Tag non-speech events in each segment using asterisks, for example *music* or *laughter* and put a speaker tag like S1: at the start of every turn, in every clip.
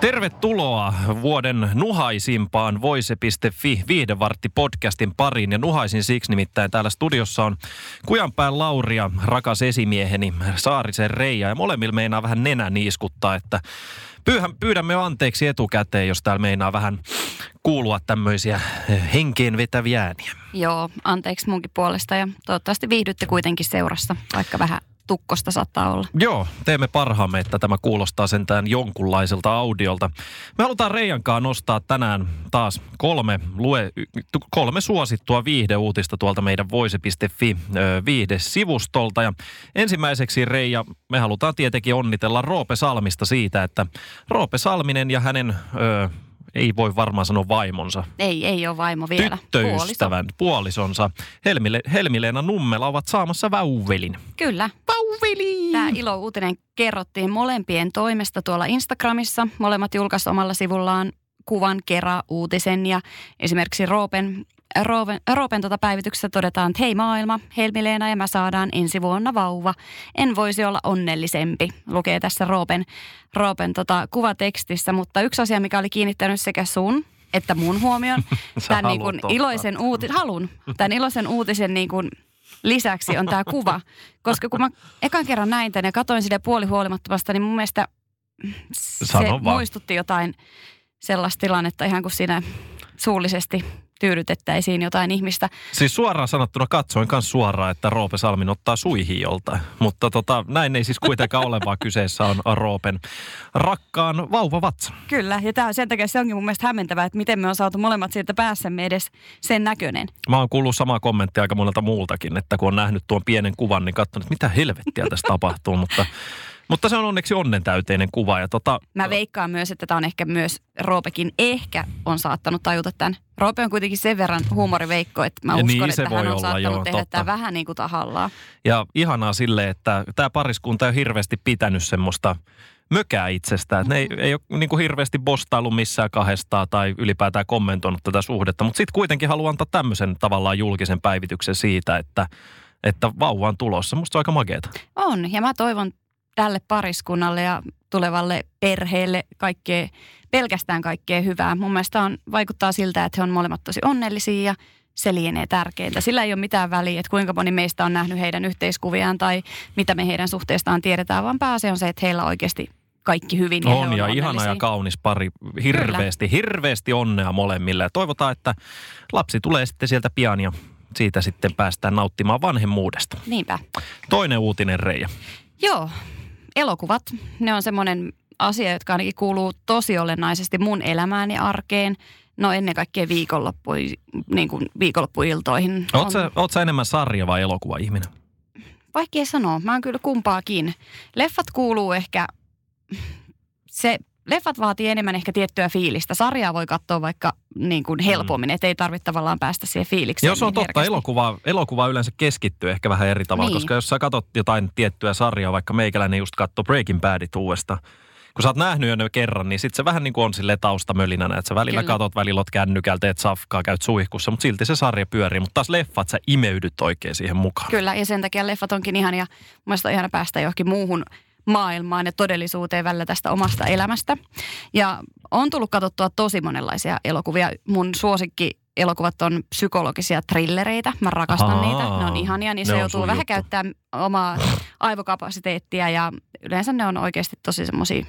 S1: Tervetuloa vuoden nuhaisimpaan voise.fi viihdevartti podcastin pariin. Ja nuhaisin siksi nimittäin täällä studiossa on Kujanpään Lauria, rakas esimieheni Saarisen Reija. Ja molemmilla meinaa vähän nenä niiskuttaa, että pyydämme anteeksi etukäteen, jos täällä meinaa vähän kuulua tämmöisiä henkeen vetäviä ääniä.
S2: Joo, anteeksi munkin puolesta ja toivottavasti viihdytte kuitenkin seurassa, vaikka vähän tukkosta saattaa olla.
S1: Joo, teemme parhaamme, että tämä kuulostaa sentään jonkunlaiselta audiolta. Me halutaan Reijankaan nostaa tänään taas kolme, lue, kolme suosittua viihdeuutista tuolta meidän voise.fi viihdesivustolta. Ja ensimmäiseksi Reija, me halutaan tietenkin onnitella Roope Salmista siitä, että Roope Salminen ja hänen... Ö, ei voi varmaan sanoa vaimonsa.
S2: Ei, ei ole vaimo vielä.
S1: Tyttöystävän, Puoliso. puolisonsa. Helmile, Helmileena Nummela ovat saamassa väuvelin.
S2: Kyllä.
S1: Väuveli!
S2: Tämä ilo-uutinen kerrottiin molempien toimesta tuolla Instagramissa. Molemmat julkaisivat omalla sivullaan kuvan kera uutisen ja esimerkiksi Roopen Roopen, Roopen tuota päivityksessä todetaan, että hei maailma, Helmileena ja mä saadaan ensi vuonna vauva. En voisi olla onnellisempi, lukee tässä Roopen, Roopen tota kuvatekstissä. Mutta yksi asia, mikä oli kiinnittänyt sekä sun että mun huomion, *laughs* tämän niin kuin iloisen uutisen, halun, tämän iloisen uutisen niin kuin lisäksi on tämä kuva. Koska kun mä ekan kerran näin tänne ja katoin sitä puolihuolimattomasta, niin mun mielestä se Sano muistutti jotain sellaista tilannetta ihan kuin siinä suullisesti tyydytettäisiin jotain ihmistä.
S1: Siis suoraan sanottuna katsoin myös suoraan, että Roope Salmin ottaa suihin joltain. Mutta tota, näin ei siis kuitenkaan ole, vaan kyseessä on Roopen rakkaan vauvavatsa.
S2: Kyllä, ja tämä, sen takia se onkin mun mielestä hämmentävää, että miten me on saatu molemmat sieltä päässämme edes sen näköinen.
S1: Mä oon kuullut samaa kommenttia aika monelta muultakin, että kun on nähnyt tuon pienen kuvan, niin katsonut, että mitä helvettiä tässä tapahtuu, mutta mutta se on onneksi onnentäyteinen kuva. Ja tota...
S2: Mä veikkaan myös, että tämä on ehkä myös, Roopekin ehkä on saattanut tajuta tämän. Roope on kuitenkin sen verran huumoriveikko, että mä ja uskon, niin, että hän on olla, saattanut joo, tehdä totta. tämä vähän niin kuin tahallaan.
S1: Ja ihanaa sille, että tämä pariskunta on hirveästi pitänyt semmoista mökää itsestään. Mm-hmm. Ne ei, ei ole niin kuin hirveästi bostailu missään kahdestaan tai ylipäätään kommentoinut tätä suhdetta. Mutta sitten kuitenkin haluan antaa tämmöisen tavallaan julkisen päivityksen siitä, että että vauva on tulossa. Musta se on aika makeeta.
S2: On, ja mä toivon tälle pariskunnalle ja tulevalle perheelle kaikkea, pelkästään kaikkea hyvää. Mun mielestä on, vaikuttaa siltä, että he on molemmat tosi onnellisia ja se lienee tärkeintä. Sillä ei ole mitään väliä, että kuinka moni meistä on nähnyt heidän yhteiskuviaan tai mitä me heidän suhteestaan tiedetään, vaan pääasia on se, että heillä oikeasti kaikki hyvin.
S1: Ja on, ja ihana ja kaunis pari. Hirveästi, Kyllä. hirveästi onnea molemmille. Ja toivotaan, että lapsi tulee sitten sieltä pian ja siitä sitten päästään nauttimaan vanhemmuudesta.
S2: Niinpä.
S1: Toinen uutinen, Reija.
S2: Joo, elokuvat, ne on semmoinen asia, jotka ainakin kuuluu tosi olennaisesti mun elämään ja arkeen. No ennen kaikkea viikonloppu, niin kuin viikonloppuiltoihin.
S1: Oletko sä, oot sä enemmän sarja- vai elokuva-ihminen?
S2: Vaikea sanoa. Mä oon kyllä kumpaakin. Leffat kuuluu ehkä, se leffat vaatii enemmän ehkä tiettyä fiilistä. Sarjaa voi katsoa vaikka niin kuin helpommin, mm. ettei tarvitse tavallaan päästä siihen fiilikseen.
S1: Joo, se on niin totta. Elokuva, elokuva yleensä keskittyy ehkä vähän eri tavalla, niin. koska jos sä katsot jotain tiettyä sarjaa, vaikka meikäläinen just katsoo Breaking Badit uudesta, kun sä oot nähnyt jo ne kerran, niin sit se vähän niin kuin on sille taustamölinänä, että sä välillä Kyllä. katot, välillä oot kännykältä, teet safkaa, käyt suihkussa, mutta silti se sarja pyörii. Mutta taas leffat sä imeydyt oikein siihen mukaan.
S2: Kyllä, ja sen takia leffat onkin ihan, ja mun on ihana päästä johonkin muuhun maailmaan ja todellisuuteen välillä tästä omasta elämästä. Ja on tullut katsottua tosi monenlaisia elokuvia. Mun suosikki elokuvat on psykologisia trillereitä. Mä rakastan Aa, niitä. Ne on ihania, niin se joutuu vähän käyttämään omaa aivokapasiteettia ja yleensä ne on oikeasti tosi semmoisia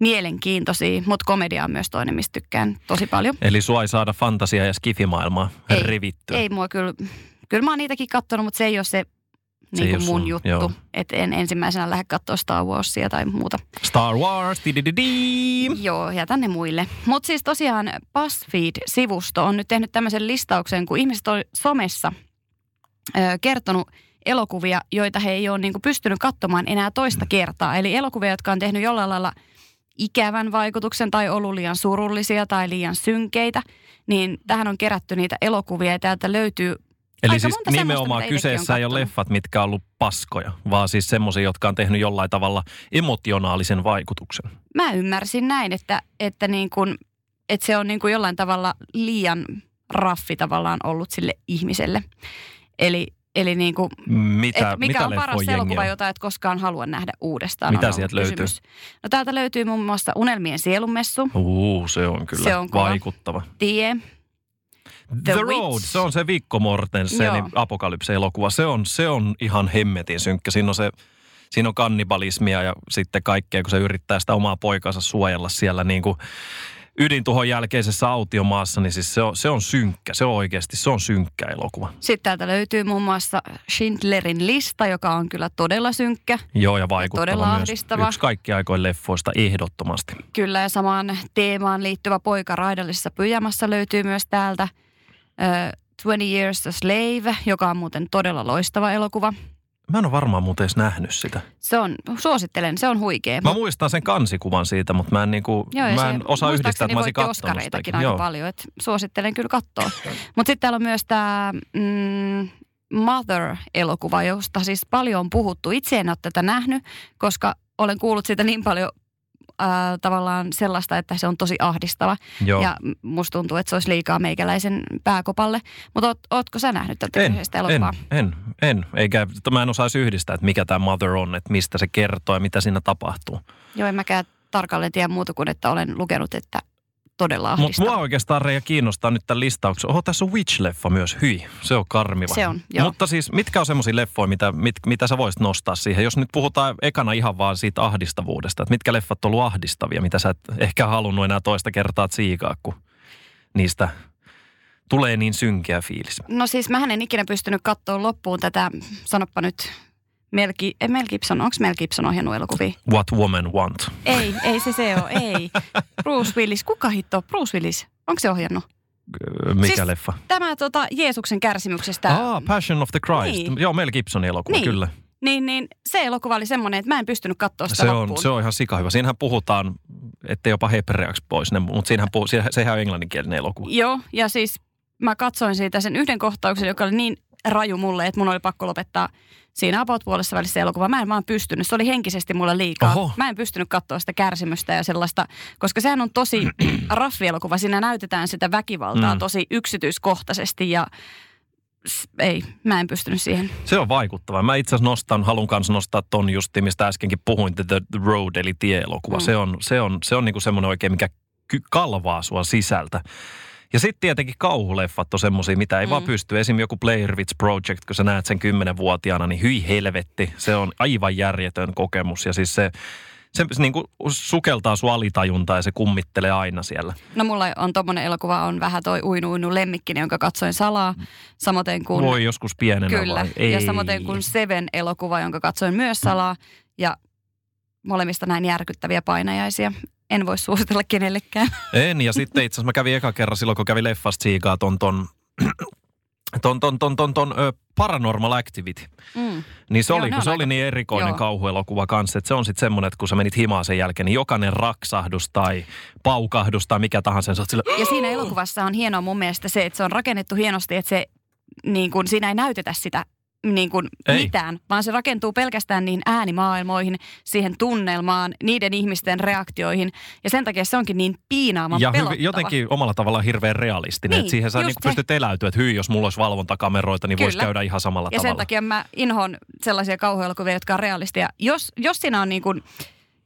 S2: mielenkiintoisia, mutta komedia on myös toinen, mistä tykkään tosi paljon.
S1: Eli sua ei saada fantasia ja skifimaailmaa
S2: ei? Ei mua kyllä, kyllä mä oon niitäkin katsonut, mutta se ei ole se niin kuin mun sun, juttu. Että en ensimmäisenä lähde katsoa Star Warsia tai muuta.
S1: Star Wars, di
S2: Joo, jätän ne muille. Mutta siis tosiaan BuzzFeed-sivusto on nyt tehnyt tämmöisen listauksen, kun ihmiset on somessa ö, kertonut elokuvia, joita he ei ole niin kuin pystynyt katsomaan enää toista mm. kertaa. Eli elokuvia, jotka on tehnyt jollain lailla ikävän vaikutuksen tai ollut liian surullisia tai liian synkeitä, niin tähän on kerätty niitä elokuvia ja täältä löytyy
S1: Eli
S2: Aika
S1: siis nimenomaan kyseessä ei ole leffat, mitkä on ollut paskoja, vaan siis semmoisia, jotka on tehnyt jollain tavalla emotionaalisen vaikutuksen.
S2: Mä ymmärsin näin, että, että, niin kuin, että se on niin kuin jollain tavalla liian raffi tavallaan ollut sille ihmiselle. Eli, eli niin kuin,
S1: Mitä,
S2: et mikä
S1: mitä
S2: on paras elokuva, jota et koskaan halua nähdä uudestaan.
S1: Mitä sieltä löytyy?
S2: kysymys. No täältä löytyy muun muassa Unelmien sielunmessu,
S1: Uu, se on kyllä
S2: Se on
S1: vaikuttava.
S2: Tie,
S1: The,
S2: The
S1: Road,
S2: Witch.
S1: se on se Vikko Mortensenin
S2: Joo.
S1: apokalypse-elokuva. Se on, se on ihan hemmetin synkkä. Siinä on se Siinä on kannibalismia ja sitten kaikkea, kun se yrittää sitä omaa poikansa suojella siellä niin kuin ydintuhon jälkeisessä autiomaassa, niin siis se on, se on synkkä. Se on oikeasti, se on synkkä elokuva.
S2: Sitten täältä löytyy muun muassa Schindlerin lista, joka on kyllä todella synkkä.
S1: Joo, ja vaikuttava
S2: todella
S1: myös.
S2: ahdistava.
S1: Yksi kaikki aikojen leffoista ehdottomasti.
S2: Kyllä, ja samaan teemaan liittyvä poika raidallisessa pyjamassa löytyy myös täältä. Ö, 20 Years a Slave, joka on muuten todella loistava elokuva.
S1: Mä en ole varmaan muuten edes nähnyt sitä.
S2: Se on, suosittelen, se on huikea.
S1: Mä muistan sen kansikuvan siitä, mutta mä en, niinku,
S2: Joo,
S1: mä
S2: se
S1: en osaa yhdistää, että mä olisin katsonut sitäkin.
S2: aika
S1: Joo.
S2: paljon, että suosittelen kyllä katsoa. Mutta sitten täällä on myös tämä mm, Mother-elokuva, josta siis paljon on puhuttu. Itse en ole tätä nähnyt, koska olen kuullut siitä niin paljon äh, tavallaan sellaista, että se on tosi ahdistava.
S1: Joo.
S2: Ja musta tuntuu, että se olisi liikaa meikäläisen pääkopalle. Mutta oot, ootko sä nähnyt tätä
S1: En,
S2: kyseistä
S1: en,
S2: elokuvaa?
S1: en, en. Eikä, mä en osaisi yhdistää, että mikä tämä Mother on, että mistä se kertoo ja mitä siinä tapahtuu.
S2: Joo, en mäkään tarkalleen tiedä muuta kuin, että olen lukenut, että todella
S1: Mutta
S2: ahdistava.
S1: mua oikeastaan Reija kiinnostaa nyt tämän listauksen. Oho, tässä on Witch-leffa myös. Hyi, se on karmiva.
S2: Se on, joo.
S1: Mutta siis mitkä on semmoisia leffoja, mitä, mit, mitä sä voisit nostaa siihen? Jos nyt puhutaan ekana ihan vaan siitä ahdistavuudesta, että mitkä leffat on ollut ahdistavia, mitä sä et ehkä halunnut enää toista kertaa tsiikaa, kun niistä tulee niin synkeä fiilis.
S2: No siis mähän en ikinä pystynyt katsoa loppuun tätä, sanoppa nyt, Mel, Gi- eh, Mel Gibson, onko Mel Gibson ohjannut elokuvia?
S1: What Woman Want.
S2: Ei, ei se se ole, ei. Bruce Willis, kuka hitto? Bruce Willis, onko se ohjannut?
S1: Öö, Mikä
S2: Siis
S1: leffa?
S2: Tämä tota, Jeesuksen kärsimyksestä.
S1: Ah, Passion of the Christ.
S2: Niin.
S1: Joo, Mel Gibsonin elokuva,
S2: Niin.
S1: kyllä.
S2: Niin, niin se elokuva oli semmoinen, että mä en pystynyt katsoa sitä
S1: Se
S2: loppuun.
S1: on, se on ihan sikahyvä. Siinähän puhutaan, ettei jopa hebreaksi pois, mutta siinähän puhu, se- sehän on englanninkielinen elokuva.
S2: Joo, ja siis mä katsoin siitä sen yhden kohtauksen, joka oli niin raju mulle, että mun oli pakko lopettaa siinä about puolessa välissä elokuva. Mä en vaan pystynyt. Se oli henkisesti mulle liikaa.
S1: Oho.
S2: Mä en pystynyt katsoa sitä kärsimystä ja sellaista, koska sehän on tosi *clears throat* raffi-elokuva. Siinä näytetään sitä väkivaltaa
S1: Mm.
S2: tosi yksityiskohtaisesti ja ei, mä en pystynyt siihen.
S1: Se on vaikuttava. Mä itse asiassa nostan, halun kanssa nostaa ton justi, mistä äskenkin puhuin, The, The Road, eli tie-elokuva.
S2: Mm.
S1: Se on, se on, se on niinku semmoinen oikein, mikä kalvaa sua sisältä. Ja sitten tietenkin kauhuleffat on semmoisia, mitä ei mm. vaan pysty. Esimerkiksi joku Blair Witch Project, kun sä näet sen kymmenenvuotiaana, niin hyi helvetti. Se on aivan järjetön kokemus. Ja siis se, se, se niin kuin sukeltaa sua alitajuntaa ja se kummittelee aina siellä.
S2: No mulla on tommonen elokuva, on vähän toi Uinu Uinu lemmikkini, jonka katsoin salaa. Samoin kuin...
S1: Voi joskus pienenä
S2: Kyllä,
S1: vai? Ei.
S2: ja samoin kuin Seven-elokuva, jonka katsoin myös salaa. Ja molemmista näin järkyttäviä painajaisia. En voi suositella kenellekään.
S1: En, ja sitten itse asiassa mä kävin eka kerran silloin, kun kävin leffasta siikaa ton ton, *clears throat* ton, ton, ton, ton, ton ö, Paranormal Activity.
S2: Mm.
S1: Niin se
S2: Joo,
S1: oli, kun se
S2: aika-
S1: oli niin erikoinen
S2: joo.
S1: kauhuelokuva kanssa, että se on sitten semmoinen, että kun sä menit himaan sen jälkeen, niin jokainen raksahdus tai paukahdus tai mikä tahansa, sä sillä,
S2: Ja siinä elokuvassa on hienoa mun mielestä se, että se on rakennettu hienosti, että se, niin kuin, siinä ei näytetä sitä niin kuin
S1: Ei.
S2: mitään, vaan se rakentuu pelkästään niihin äänimaailmoihin, siihen tunnelmaan, niiden ihmisten reaktioihin. Ja sen takia se onkin niin piinaavan
S1: ja
S2: pelottava.
S1: hyvi, jotenkin omalla tavallaan hirveän realistinen.
S2: Niin,
S1: että siihen sä niin pystyt eläytyä, että hyi, jos mulla olisi valvontakameroita, niin voisi käydä ihan samalla
S2: Ja
S1: tavalla.
S2: sen takia mä inhoon sellaisia kauhuelokuvia, jotka on realistia. Jos, jos siinä on niin kuin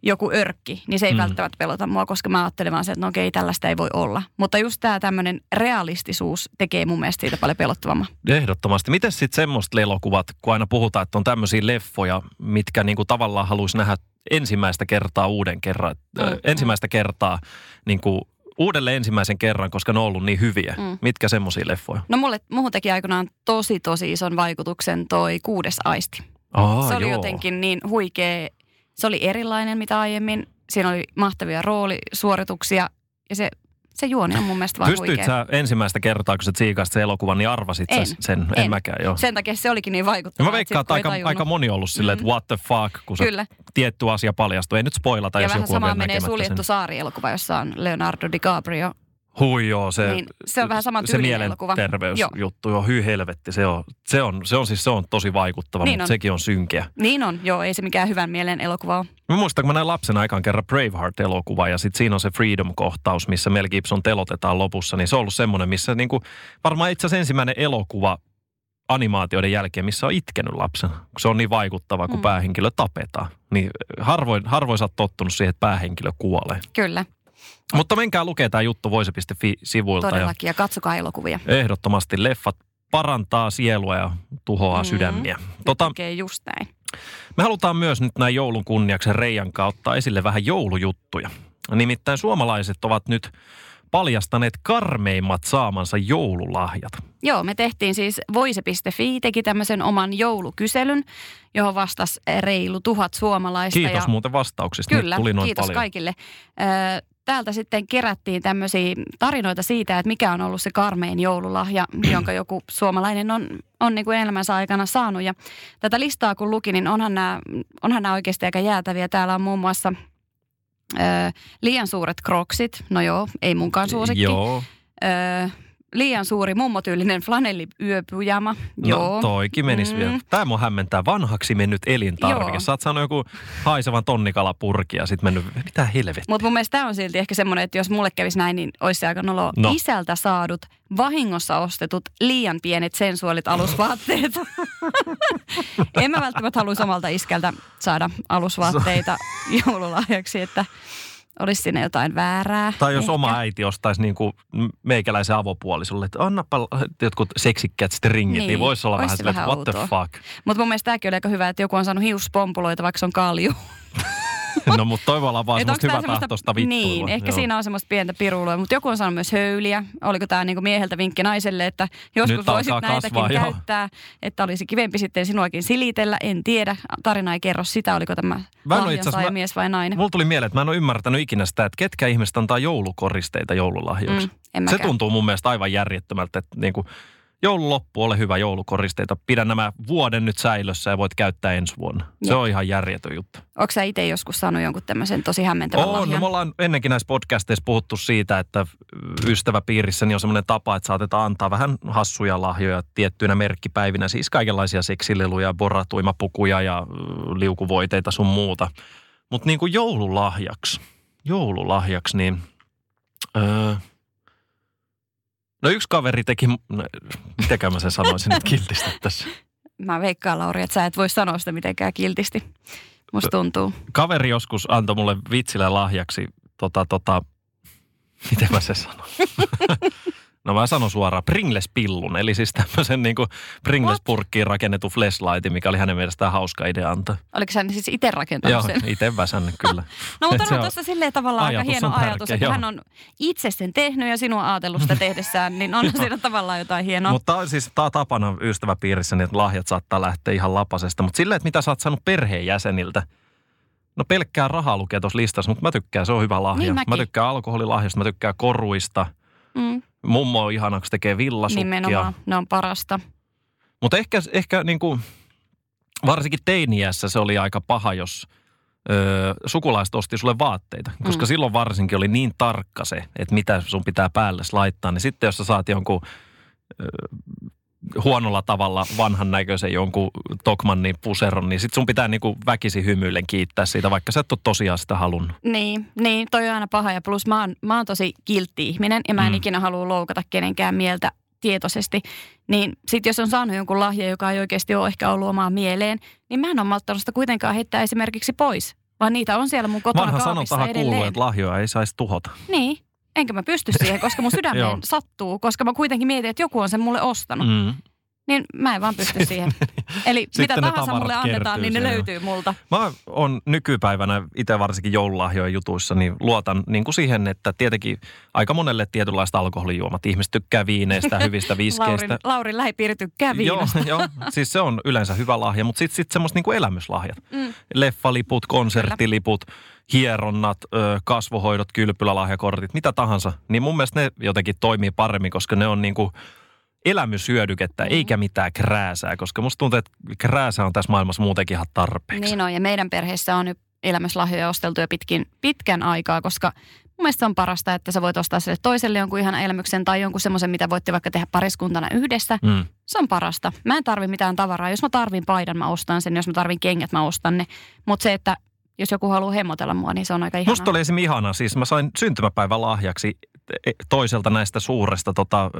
S2: joku örkki, niin se ei
S1: Mm.
S2: välttämättä pelota mua, koska mä ajattelen vaan se, että no okei, tällaista ei voi olla. Mutta just tämä tämmöinen realistisuus tekee mun mielestä siitä paljon pelottavamman.
S1: Ehdottomasti. Miten sitten semmoista elokuvat, kun aina puhutaan, että on tämmöisiä leffoja, mitkä niinku tavallaan haluaisi nähdä ensimmäistä kertaa uuden kerran, mm.
S2: Mm.
S1: ensimmäistä kertaa niinku uudelleen ensimmäisen kerran, koska ne on ollut niin hyviä. Mm. Mitkä semmoisia leffoja?
S2: No mulle, muuhun teki aikanaan tosi tosi ison vaikutuksen toi kuudes aisti.
S1: Aa,
S2: se oli
S1: joo.
S2: jotenkin niin huikea, se oli erilainen mitä aiemmin. Siinä oli mahtavia roolisuorituksia ja se, se juoni on mun mielestä vaan
S1: Pystyit
S2: huikea.
S1: sä ensimmäistä kertaa, kun sä tsiikasit sen elokuvan, niin arvasit
S2: En.
S1: sä sen? En,
S2: En.
S1: mäkään, joo.
S2: Sen takia se olikin niin
S1: Ja
S2: vaikuttavaa.
S1: mä veikkaan, että aika,
S2: tajunnut-
S1: aika moni on ollut silleen, että
S2: Mm.
S1: what the fuck, kun se
S2: Kyllä.
S1: tietty asia paljastuu. Ei nyt spoilata,
S2: ja
S1: jos
S2: vähän
S1: joku on
S2: menee suljettu
S1: sen.
S2: saari-elokuva, jossa on Leonardo DiCaprio
S1: Hui joo, se,
S2: Niin se on vähän saman
S1: se mielenterveysjuttu, joo, hyi helvetti, se on, se on, se on siis se on tosi vaikuttava,
S2: Niin
S1: mutta
S2: on.
S1: sekin on synkeä.
S2: Niin on, joo, ei se mikään hyvän mielen elokuva ole.
S1: Mä muistan, kun mä näin lapsen aikaan kerran Braveheart-elokuva ja sitten siinä on se Freedom-kohtaus, missä Mel Gibson telotetaan lopussa, niin se on ollut semmoinen, missä niinku, varmaan itse asiassa ensimmäinen elokuva animaatioiden jälkeen, missä on itkenyt lapsena, kun se on niin vaikuttava, kun
S2: Mm.
S1: päähenkilö tapetaan. Niin harvoin, harvoin sä oot tottunut siihen, että päähenkilö kuolee.
S2: Kyllä,
S1: Mutta menkää lukee tämä juttu voise.fi-sivuilta ja
S2: todellakin. Ja katsokaa elokuvia.
S1: ehdottomasti leffat parantaa sielua ja tuhoaa
S2: Mm.
S1: sydämiä. Tota,
S2: Tekee just näin.
S1: me halutaan myös nyt näin joulun kunniaksi Reijan kautta esille vähän joulujuttuja. Nimittäin suomalaiset ovat nyt paljastaneet karmeimmat saamansa joululahjat.
S2: Joo, me tehtiin siis voise.fi, teki tämmöisen oman joulukyselyn, johon vastasi reilu tuhat suomalaista.
S1: Kiitos
S2: ja
S1: muuten vastauksista.
S2: Kyllä,
S1: Nyt tuli noin
S2: kiitos
S1: paljon.
S2: kaikille. Ö, Täältä sitten kerättiin tämmöisiä tarinoita siitä, että mikä on ollut se karmein joululahja, *clears throat* jonka joku suomalainen on, on niin kuin elämänsä aikana saanut. Ja tätä listaa kun luki, niin onhan nämä, onhan nämä oikeasti aika jäätäviä. Täällä on muun muassa ö, liian suuret kroksit. No joo, ei munkaan suosikki.
S1: Joo,
S2: Ö, liian suuri mummotyylinen flanelliyöpyjama.
S1: no
S2: Joo.
S1: toikin menisi
S2: Mm.
S1: vielä. Tämä mun hämmentää vanhaksi mennyt elintarvike.
S2: Joo.
S1: Sä oot saanut joku haisevan tonnikalapurki ja sitten mennyt, mitä helvettiä.
S2: Mutta mun mielestä tämä on silti ehkä semmoinen, että jos mulle kävisi näin, niin olisi se aika nolo.
S1: No.
S2: Isältä saadut, vahingossa ostetut, liian pienet sensuaalit alusvaatteet. *laughs* en mä välttämättä haluaisi omalta iskältä saada alusvaatteita *laughs* joululahjaksi, että olisi siinä jotain väärää.
S1: Tai jos
S2: ehkä.
S1: oma äiti ostaisi niin kuin meikäläisen avopuolisolle, että annapa jotkut seksikkäät stringit, niin,
S2: Niin,
S1: voisi olla
S2: ois
S1: vähän silleen, että what the fuck.
S2: Mutta mun mielestä tämäkin oli aika hyvä, että joku on saanut hiuspompuloita, vaikka se on kalju. *laughs*
S1: No mutta toi voi olla vaan
S2: Et
S1: semmoista
S2: tää
S1: hyvä tahtoista vittuilua.
S2: Niin, ehkä
S1: Joo.
S2: siinä on semmoista pientä piruilua, mutta joku on saanut myös höyliä. Oliko tämä niinku mieheltä vinkki naiselle, että joskus
S1: Nyt
S2: voisit näitäkin
S1: kasvaa,
S2: käyttää, että olisi kivempi sitten sinuakin silitellä. En tiedä, tarina ei kerro sitä, oliko tämä
S1: Mä en ole
S2: lahjan
S1: itse asiassa-
S2: saaja
S1: mä-
S2: mies vai nainen.
S1: Mulla tuli mieleen, että mä en ole ymmärtänyt ikinä sitä, että ketkä ihmiset antaa joulukoristeita joululahjoiksi.
S2: Mm,
S1: Se tuntuu mun mielestä aivan järjettömältä, että niin kuin joululoppu, ole hyvä joulukoristeita. Pidä nämä vuoden nyt säilössä ja voit käyttää ensi vuonna. Se
S2: Jep.
S1: on ihan järjetön juttu.
S2: Onko sä itse joskus saanut jonkun tämmöisen tosi hämmentävän
S1: On, no
S2: lahjan?
S1: me ollaan ennenkin näissä podcasteissa puhuttu siitä, että ystäväpiirissäni on semmoinen tapa, että saatetaan antaa vähän hassuja lahjoja tiettyinä merkkipäivinä. Siis kaikenlaisia seksileluja, boratuimapukuja ja liukuvoiteita sun muuta. Mutta niin kuin joululahjaksi, joululahjaksi, niin... Öö, no yksi kaveri teki, no, mitäkään mä sen sanoisin nyt kiltisti tässä.
S2: Mä veikkaan, Lauri, että sä et voi sanoa sitä mitenkään kiltisti. Musta tuntuu.
S1: kaveri joskus antoi mulle vitsillä lahjaksi, tota, tota, miten mä se sanon? *laughs* no mä sanon suoraan, Pringles-pillun, eli siis tämmöisen niin Pringles-purkkiin rakennettu flashlightin, mikä oli hänen mielestään hauska idea antaa.
S2: Oliko sä siis itse rakentanut
S1: Joo,
S2: sen?
S1: itse väsännyt kyllä. *laughs*
S2: No mutta *laughs* on tuossa silleen tavallaan aika hieno
S1: on tärkeä,
S2: ajatus, että
S1: joo.
S2: hän on itse sen tehnyt ja sinua ajatellut sitä *laughs* tehdessään, niin on siinä tavallaan jotain hienoa.
S1: Mutta on siis tää tapana ystäväpiirissä, niin että lahjat saattaa lähteä ihan lapasesta. Mutta silleen, että mitä sä oot saanut perheenjäseniltä, No pelkkää rahaa lukee tuossa listassa, mutta mä tykkään, se on hyvä lahja.
S2: Niin mäkin.
S1: mä tykkään alkoholilahjasta, mä tykkään koruista.
S2: Mm,
S1: Mummo on ihana, kun se tekee villasukkia.
S2: nimenomaan, ne on parasta.
S1: Mutta ehkä, ehkä niin kuin, varsinkin teiniässä se oli aika paha, jos ö, sukulaiset osti sulle vaatteita. Koska
S2: Mm.
S1: silloin varsinkin oli niin tarkka se, että mitä sun pitää päälle laittaa. Niin sitten jos sä saat jonkun ö, huonolla tavalla vanhan näköisen jonkun Tokmannin puseron, niin sitten sun pitää niinku väkisi hymyillen kiittää siitä, vaikka sä et ole tosiaan sitä halunnut.
S2: Niin, niin, toi on aina paha ja plus mä oon, mä oon tosi kiltti ihminen ja mä en
S1: Mm.
S2: ikinä halua loukata kenenkään mieltä tietoisesti. Niin sit jos on saanut jonkun lahja, joka ei oikeasti ole ehkä ollut omaa mieleen, niin mä en ole malttanut sitä kuitenkaan heittää esimerkiksi pois. Vaan niitä on siellä mun kotona
S1: Vanha
S2: kaapissa
S1: sanontahan
S2: edelleen.
S1: kuuluu, että lahjoja ei saisi tuhota.
S2: Niin, enkä mä pysty siihen, koska mun *laughs* sydämeen sattuu, koska mä kuitenkin mietin, että joku on sen mulle ostanut. Mm. Niin mä en vaan pysty siihen. *laughs* Eli
S1: Sitten
S2: mitä tahansa mulle annetaan, niin ne löytyy multa.
S1: Mä on nykypäivänä itse varsinkin joululahjojen jutuissa, niin luotan niin kuin siihen, että tietenkin aika monelle tietynlaista alkoholijuomat. Ihmiset tykkää viineistä, *laughs* hyvistä viskeistä.
S2: Laurin, Laurin lähipiiri tykkää
S1: Joo,
S2: viinasta. *laughs*
S1: joo, siis se on yleensä hyvä lahja, mutta sitten sit semmoista niinku elämyslahjat.
S2: Mm.
S1: Leffaliput, konserttiliput, hieronnat, kasvohoidot, kylpylälahjakortit, mitä tahansa. Niin mun mielestä ne jotenkin toimii paremmin, koska ne on niinku elämyshyödykettä,
S2: Mm.
S1: eikä mitään krääsää. Koska musta tuntuu, että krääsää on tässä maailmassa muutenkin ihan tarpeeksi.
S2: Niin on, ja meidän perheessä on nyt elämyslahjoja osteltu jo pitkin, pitkän aikaa, koska Mun mielestä on parasta, että sä voit ostaa sille toiselle jonkun ihan elämyksen tai jonkun semmoisen, mitä voitte vaikka tehdä pariskuntana yhdessä.
S1: Mm.
S2: Se on parasta. Mä en tarvi mitään tavaraa. Jos mä tarvin paidan, mä ostan sen. Jos mä tarvin kengät, mä ostan ne. Mutta se, että jos joku haluaa hemmotella mua, niin se on aika ihanaa.
S1: Musta oli esimerkiksi ihana, siis mä sain syntymäpäivän lahjaksi toiselta näistä suuresta tota,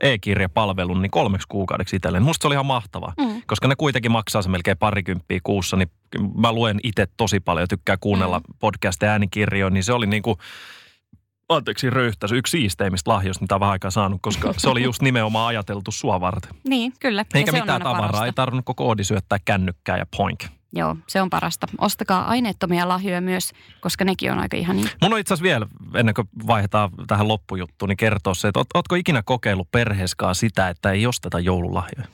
S1: e-kirjapalvelun niin kolmeksi kuukaudeksi itselleen. Musta se oli ihan mahtavaa,
S2: Mm.
S1: koska ne kuitenkin maksaa se melkein parikymppiä kuussa, niin mä luen itse tosi paljon, tykkää kuunnella mm. podcasteja äänikirjoja, niin se oli niin kuin, anteeksi röyhtäisy, yksi siisteimmistä lahjoista, mitä vähän aikaa saanut, koska se oli just nimenomaan ajateltu sua varten.
S2: Niin, kyllä.
S1: Eikä
S2: se on
S1: mitään tavaraa,
S2: parasta.
S1: ei tarvinnut koko koodi syöttää kännykkää ja poink.
S2: Joo, se on parasta. Ostakaa aineettomia lahjoja myös, koska nekin on aika ihania.
S1: Mun on itse asiassa vielä, ennen kuin vaihdetaan tähän loppujuttuun, niin kertoa se, että oot, ootko ikinä kokeillut perheeskaan sitä, että ei osteta joululahjoja?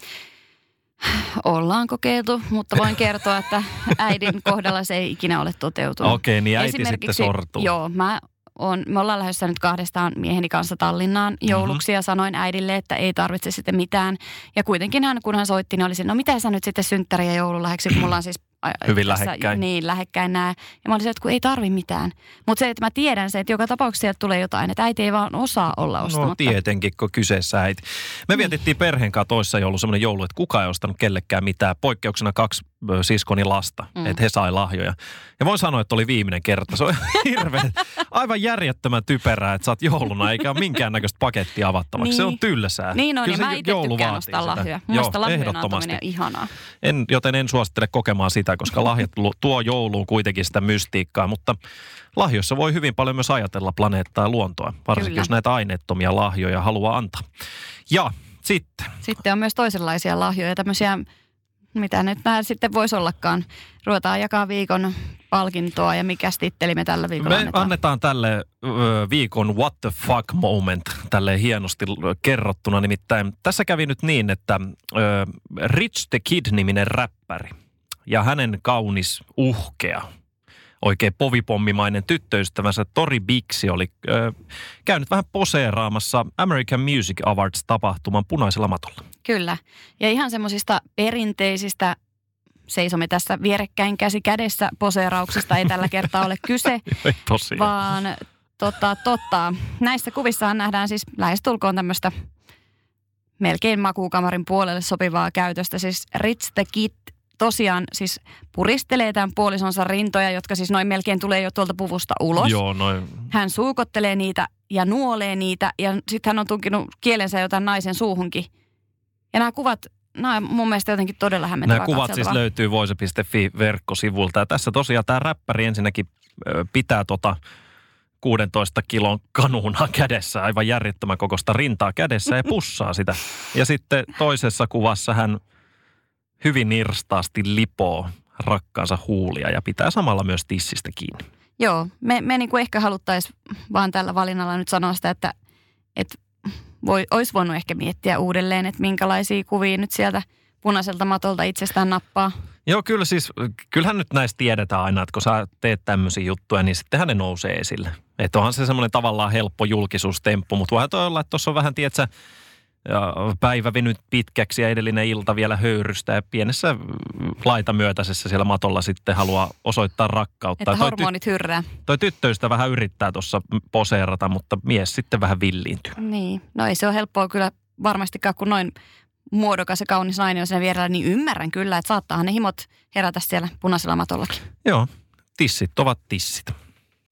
S2: Ollaan kokeiltu, mutta voin kertoa, että *laughs* äidin kohdalla se ei ikinä ole toteutunut.
S1: Okei, niin äiti sitten sortuu.
S2: Joo, mä on, me ollaan lähdössä nyt kahdestaan mieheni kanssa Tallinnaan jouluksi
S1: Mhm.
S2: ja sanoin äidille, että ei tarvitse sitten mitään. Ja kuitenkin hän, kun hän soitti, niin olisin, no mitä sä nyt sitten synttäri ja joululahjaksi, kun mulla on siis
S1: Hyvin
S2: tässä-
S1: lähekkäin.
S2: Niin, lähekkäin nämä. Ja mä olisin, että kun ei tarvi mitään. Mutta se, että mä tiedän se, että joka tapauksessa sieltä tulee jotain, että äiti ei vaan osaa olla
S1: No
S2: ostamatta.
S1: tietenkin, kun kyseessä äiti. Me vietettiin perheen kanssa toissa joulu semmoinen joulu, että kukaan ei ostanut kellekään mitään. Poikkeuksena kaksi siskoni lasta,
S2: Mm.
S1: että he sai lahjoja. Ja voin sanoa, että oli viimeinen kerta. Se on *laughs* hirveä, aivan järjettömän typerää, että sä oot jouluna eikä ole minkäännäköistä pakettia avattavaksi.
S2: Niin.
S1: Se on tylsää.
S2: Niin on,
S1: Kyllä
S2: ja mä itse tykkään ostaa lahjoja. Mun
S1: Joo,
S2: lahjojen antaminen on ihanaa.
S1: En, joten en suosittele kokemaan sitä, koska lahjat tuo jouluun kuitenkin sitä mystiikkaa, mutta lahjoissa voi hyvin paljon myös ajatella planeettaa ja luontoa, varsinkin
S2: Kyllä.
S1: jos näitä aineettomia lahjoja haluaa antaa. Ja sitten,
S2: Sitten on myös toisenlaisia lahjoja, tämmöisiä, mitä nyt nämä sitten voisi ollakaan. Ruvetaan jakaa viikon palkintoa ja mikä titteli me tällä viikolla
S1: me
S2: annetaan.
S1: annetaan tälle ö, viikon what the fuck moment tälle hienosti kerrottuna. Nimittäin tässä kävi nyt niin, että ö, Rich the Kid-niminen räppäri ja hänen kaunis uhkea oikein povipommimainen tyttöystävänsä Tori Bixi oli ö, käynyt vähän poseeraamassa American Music Awards-tapahtuman punaisella matolla.
S2: Kyllä. Ja ihan semmoisista perinteisistä seisomme tässä vierekkäin käsi kädessä poseerauksista ei tällä kertaa ole kyse, *laughs* vaan totta, totta. Näissä kuvissahan nähdään siis lähestulkoon tämmöistä melkein makuukamarin puolelle sopivaa käytöstä. Siis Rich the Kid tosiaan siis puristelee tämän puolisonsa rintoja, jotka siis noin melkein tulee jo tuolta puvusta ulos.
S1: Joo, noin.
S2: Hän suukottelee niitä ja nuolee niitä ja sitten hän on tunkinut kielensä jotain naisen suuhunkin. Ja nämä kuvat, nämä on mun mielestä jotenkin todella hämmentävää
S1: Nämä kuvat siis löytyy voise.fi verkkosivulta. Ja tässä tosiaan tämä räppäri ensinnäkin pitää tota 16 kilon kanuunaa kädessä, aivan järjettömän kokosta rintaa kädessä ja pussaa sitä. Ja sitten toisessa kuvassa hän hyvin irstaasti lipoo rakkaansa huulia ja pitää samalla myös tissistä kiinni.
S2: Joo, me, me niinku ehkä haluttaisiin vaan tällä valinnalla nyt sanoa sitä, että, että voi, olisi voinut ehkä miettiä uudelleen, että minkälaisia kuvia nyt sieltä punaiselta matolta itsestään nappaa.
S1: Joo, kyllä siis, kyllähän nyt näistä tiedetään aina, että kun sä teet tämmöisiä juttuja, niin sittenhän ne nousee esille. Että onhan se semmoinen tavallaan helppo julkisuustemppu, mutta voihan toi olla, että tuossa on vähän, tiedätkö, ja päivä venyt pitkäksi ja edellinen ilta vielä höyrystä ja pienessä laitamyötäisessä siellä matolla sitten haluaa osoittaa rakkautta.
S2: Että
S1: toi,
S2: hormonit hyrrää.
S1: toi tyttöystä vähän yrittää tuossa poseerata, mutta mies sitten vähän villiintyy.
S2: Niin, no ei se ole helppoa kyllä varmastikaan, kun noin muodokas ja kaunis nainen on siinä vierellä, niin ymmärrän kyllä, että saattaahan ne himot herätä siellä punaisella matollakin.
S1: Joo, tissit ovat tissit.